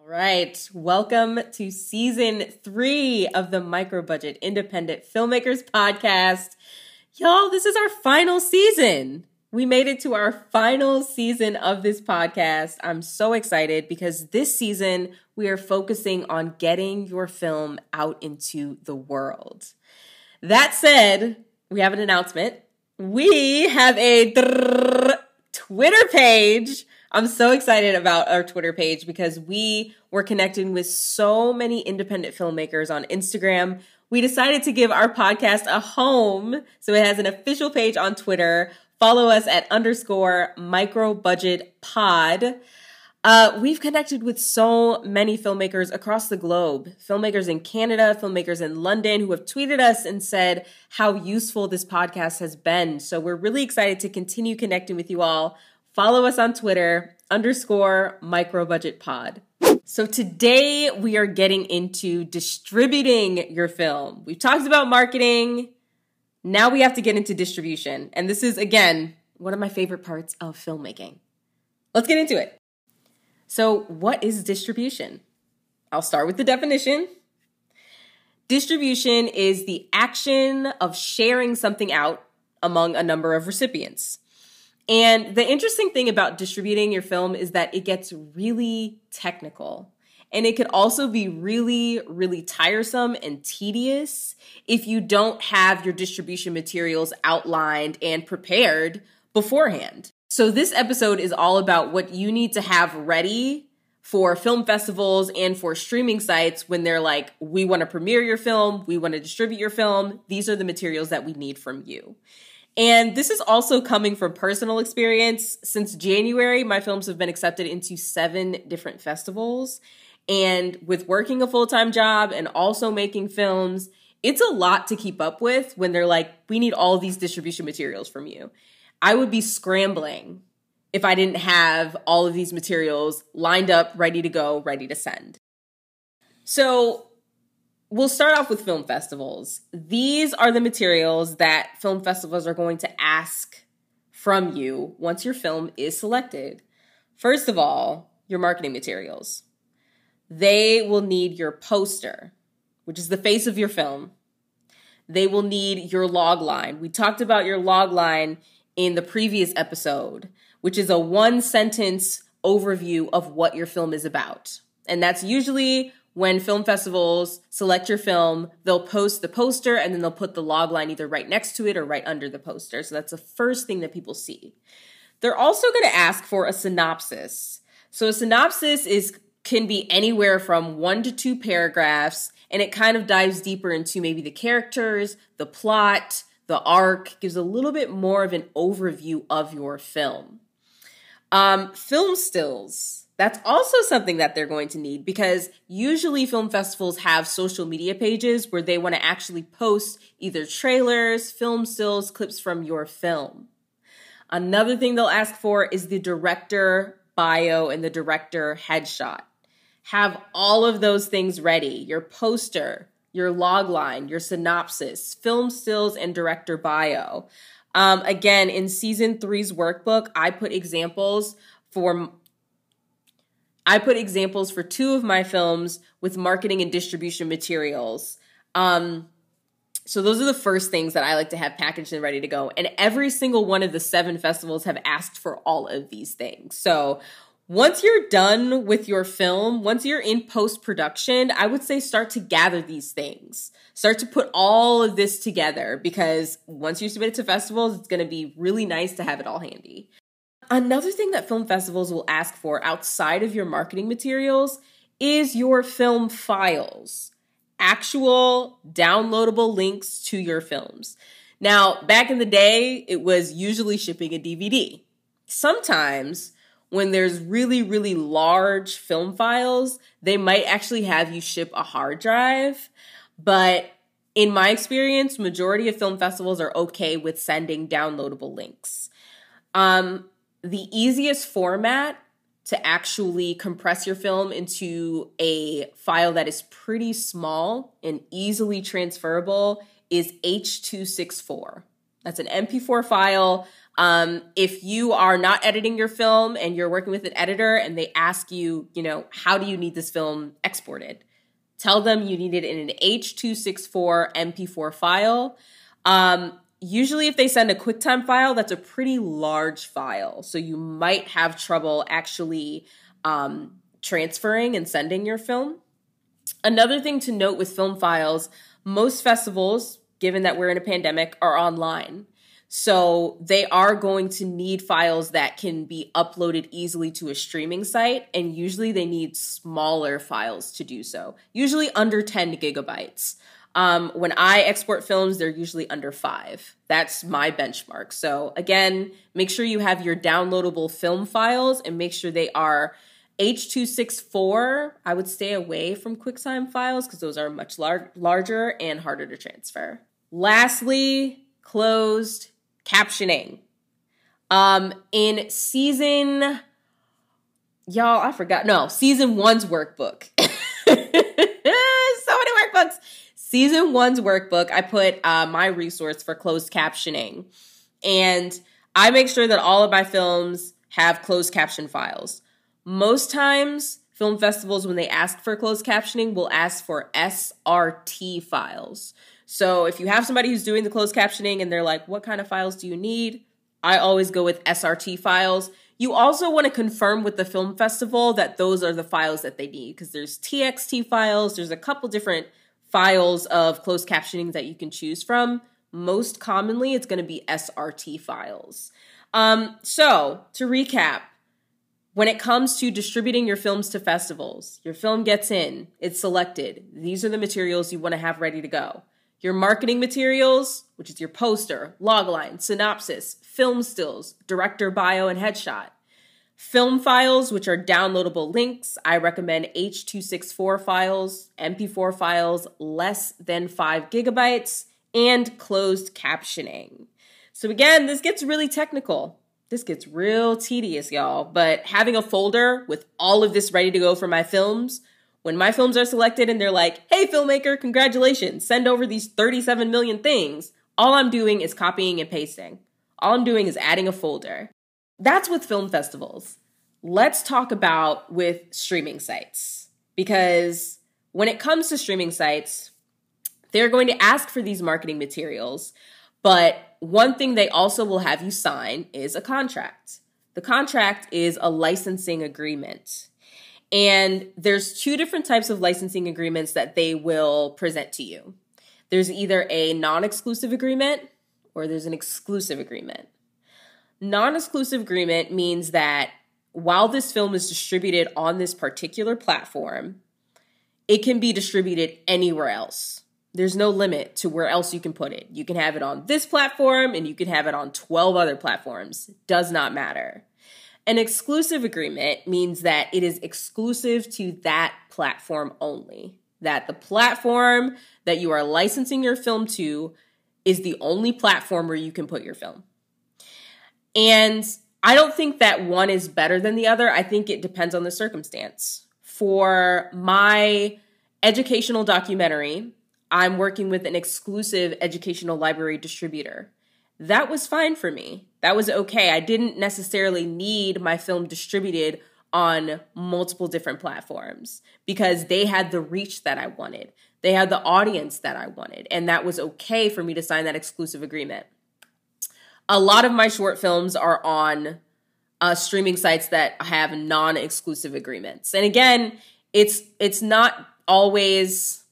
All right, welcome to season three of the Micro Budget Independent Filmmakers Podcast. Y'all, this is our final season. We made it to our final season of this podcast. I'm so excited because this season we are focusing on getting your film out into the world. That said, we have an announcement. We have a Twitter page. I'm so excited about our Twitter page because we were connecting with so many independent filmmakers on Instagram. We decided to give our podcast a home. So it has an official page on Twitter. Follow us at underscore micro budget pod. Uh, we've connected with so many filmmakers across the globe, filmmakers in Canada, filmmakers in London who have tweeted us and said how useful this podcast has been. So we're really excited to continue connecting with you all. Follow us on Twitter, underscore micro budget pod. So today we are getting into distributing your film. We've talked about marketing. Now we have to get into distribution. And this is, again, one of my favorite parts of filmmaking. Let's get into it. So, what is distribution? I'll start with the definition. Distribution is the action of sharing something out among a number of recipients. And the interesting thing about distributing your film is that it gets really technical. And it could also be really, really tiresome and tedious if you don't have your distribution materials outlined and prepared beforehand. So, this episode is all about what you need to have ready for film festivals and for streaming sites when they're like, we want to premiere your film, we want to distribute your film. These are the materials that we need from you. And this is also coming from personal experience. Since January, my films have been accepted into seven different festivals. And with working a full time job and also making films, it's a lot to keep up with when they're like, we need all these distribution materials from you. I would be scrambling if I didn't have all of these materials lined up, ready to go, ready to send. So, we'll start off with film festivals. These are the materials that film festivals are going to ask from you once your film is selected. First of all, your marketing materials. They will need your poster, which is the face of your film. They will need your log line. We talked about your log line in the previous episode, which is a one sentence overview of what your film is about. And that's usually when film festivals select your film, they'll post the poster and then they'll put the log line either right next to it or right under the poster. So that's the first thing that people see. They're also going to ask for a synopsis. So a synopsis is can be anywhere from 1 to 2 paragraphs and it kind of dives deeper into maybe the characters, the plot, the arc, gives a little bit more of an overview of your film. Um, film stills. That's also something that they're going to need because usually film festivals have social media pages where they want to actually post either trailers, film stills, clips from your film. Another thing they'll ask for is the director bio and the director headshot. Have all of those things ready your poster, your log line, your synopsis, film stills, and director bio. Um, again, in season three's workbook, I put examples for I put examples for two of my films with marketing and distribution materials. Um, so those are the first things that I like to have packaged and ready to go. And every single one of the seven festivals have asked for all of these things. So once you're done with your film, once you're in post production, I would say start to gather these things. Start to put all of this together because once you submit it to festivals, it's going to be really nice to have it all handy. Another thing that film festivals will ask for outside of your marketing materials is your film files, actual downloadable links to your films. Now, back in the day, it was usually shipping a DVD. Sometimes, when there's really, really large film files, they might actually have you ship a hard drive. But in my experience, majority of film festivals are okay with sending downloadable links. Um, the easiest format to actually compress your film into a file that is pretty small and easily transferable is H264. That's an MP4 file. Um, if you are not editing your film and you're working with an editor and they ask you, you know, how do you need this film exported? Tell them you need it in an H264 MP4 file. Um, usually, if they send a QuickTime file, that's a pretty large file. So you might have trouble actually um, transferring and sending your film. Another thing to note with film files, most festivals, given that we're in a pandemic, are online. So they are going to need files that can be uploaded easily to a streaming site, and usually they need smaller files to do so, usually under 10 gigabytes. Um, when I export films, they're usually under five. That's my benchmark. So again, make sure you have your downloadable film files and make sure they are H264. I would stay away from QuickTime files because those are much lar- larger and harder to transfer. Lastly, closed captioning. Um, in season, y'all, I forgot. No, season one's workbook. so many workbooks. Season one's workbook, I put uh, my resource for closed captioning. And I make sure that all of my films have closed caption files. Most times, film festivals, when they ask for closed captioning, will ask for SRT files. So if you have somebody who's doing the closed captioning and they're like, what kind of files do you need? I always go with SRT files. You also want to confirm with the film festival that those are the files that they need because there's TXT files, there's a couple different files of closed captioning that you can choose from. Most commonly, it's going to be SRT files. Um, so, to recap, when it comes to distributing your films to festivals, your film gets in, it's selected. These are the materials you want to have ready to go your marketing materials, which is your poster, logline, synopsis, film stills, director bio, and headshot. Film files, which are downloadable links. I recommend H264 files, MP4 files less than 5 gigabytes, and closed captioning. So, again, this gets really technical. This gets real tedious, y'all. But having a folder with all of this ready to go for my films when my films are selected and they're like, hey, filmmaker, congratulations, send over these 37 million things, all I'm doing is copying and pasting. All I'm doing is adding a folder. That's with film festivals. Let's talk about with streaming sites. Because when it comes to streaming sites, they're going to ask for these marketing materials. But one thing they also will have you sign is a contract. The contract is a licensing agreement. And there's two different types of licensing agreements that they will present to you. There's either a non exclusive agreement or there's an exclusive agreement. Non exclusive agreement means that while this film is distributed on this particular platform, it can be distributed anywhere else. There's no limit to where else you can put it. You can have it on this platform and you can have it on 12 other platforms. Does not matter. An exclusive agreement means that it is exclusive to that platform only. That the platform that you are licensing your film to is the only platform where you can put your film. And I don't think that one is better than the other. I think it depends on the circumstance. For my educational documentary, I'm working with an exclusive educational library distributor that was fine for me. That was okay. I didn't necessarily need my film distributed on multiple different platforms because they had the reach that I wanted. They had the audience that I wanted. And that was okay for me to sign that exclusive agreement. A lot of my short films are on uh, streaming sites that have non-exclusive agreements. And again, it's it's not always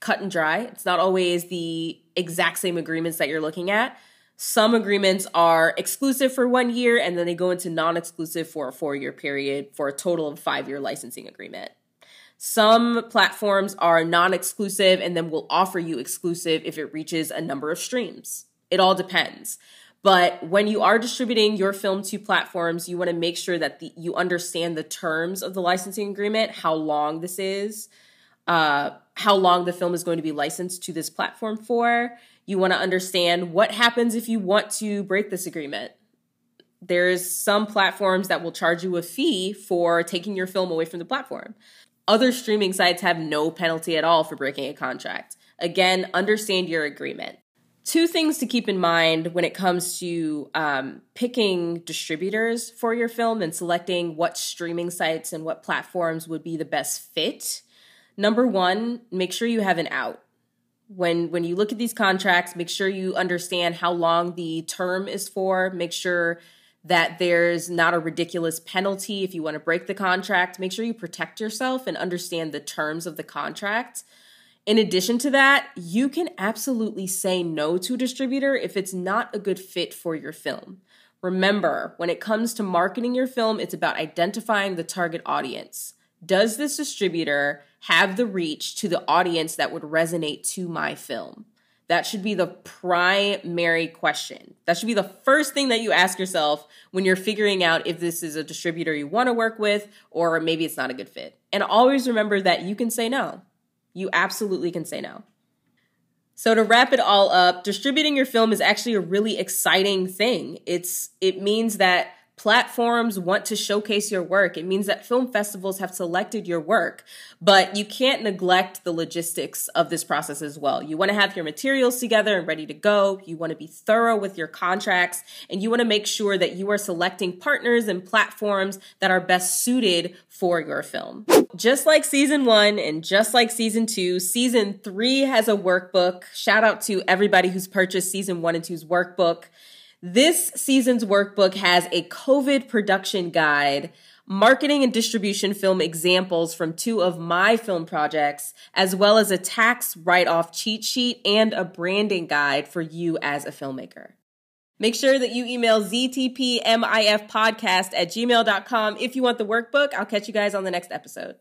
cut and dry. It's not always the exact same agreements that you're looking at. Some agreements are exclusive for one year and then they go into non exclusive for a four year period for a total of five year licensing agreement. Some platforms are non exclusive and then will offer you exclusive if it reaches a number of streams. It all depends. But when you are distributing your film to platforms, you want to make sure that the, you understand the terms of the licensing agreement, how long this is, uh, how long the film is going to be licensed to this platform for. You want to understand what happens if you want to break this agreement. There's some platforms that will charge you a fee for taking your film away from the platform. Other streaming sites have no penalty at all for breaking a contract. Again, understand your agreement. Two things to keep in mind when it comes to um, picking distributors for your film and selecting what streaming sites and what platforms would be the best fit. Number one, make sure you have an out. When when you look at these contracts, make sure you understand how long the term is for. Make sure that there's not a ridiculous penalty if you want to break the contract. Make sure you protect yourself and understand the terms of the contract in addition to that, you can absolutely say no to a distributor if it's not a good fit for your film. Remember, when it comes to marketing your film, it's about identifying the target audience. Does this distributor have the reach to the audience that would resonate to my film? That should be the primary question. That should be the first thing that you ask yourself when you're figuring out if this is a distributor you want to work with or maybe it's not a good fit. And always remember that you can say no you absolutely can say no. So to wrap it all up, distributing your film is actually a really exciting thing. It's it means that platforms want to showcase your work. It means that film festivals have selected your work, but you can't neglect the logistics of this process as well. You want to have your materials together and ready to go. You want to be thorough with your contracts and you want to make sure that you are selecting partners and platforms that are best suited for your film. Just like season one and just like season two, season three has a workbook. Shout out to everybody who's purchased season one and two's workbook. This season's workbook has a COVID production guide, marketing and distribution film examples from two of my film projects, as well as a tax write off cheat sheet and a branding guide for you as a filmmaker. Make sure that you email ztpmifpodcast at gmail.com if you want the workbook. I'll catch you guys on the next episode.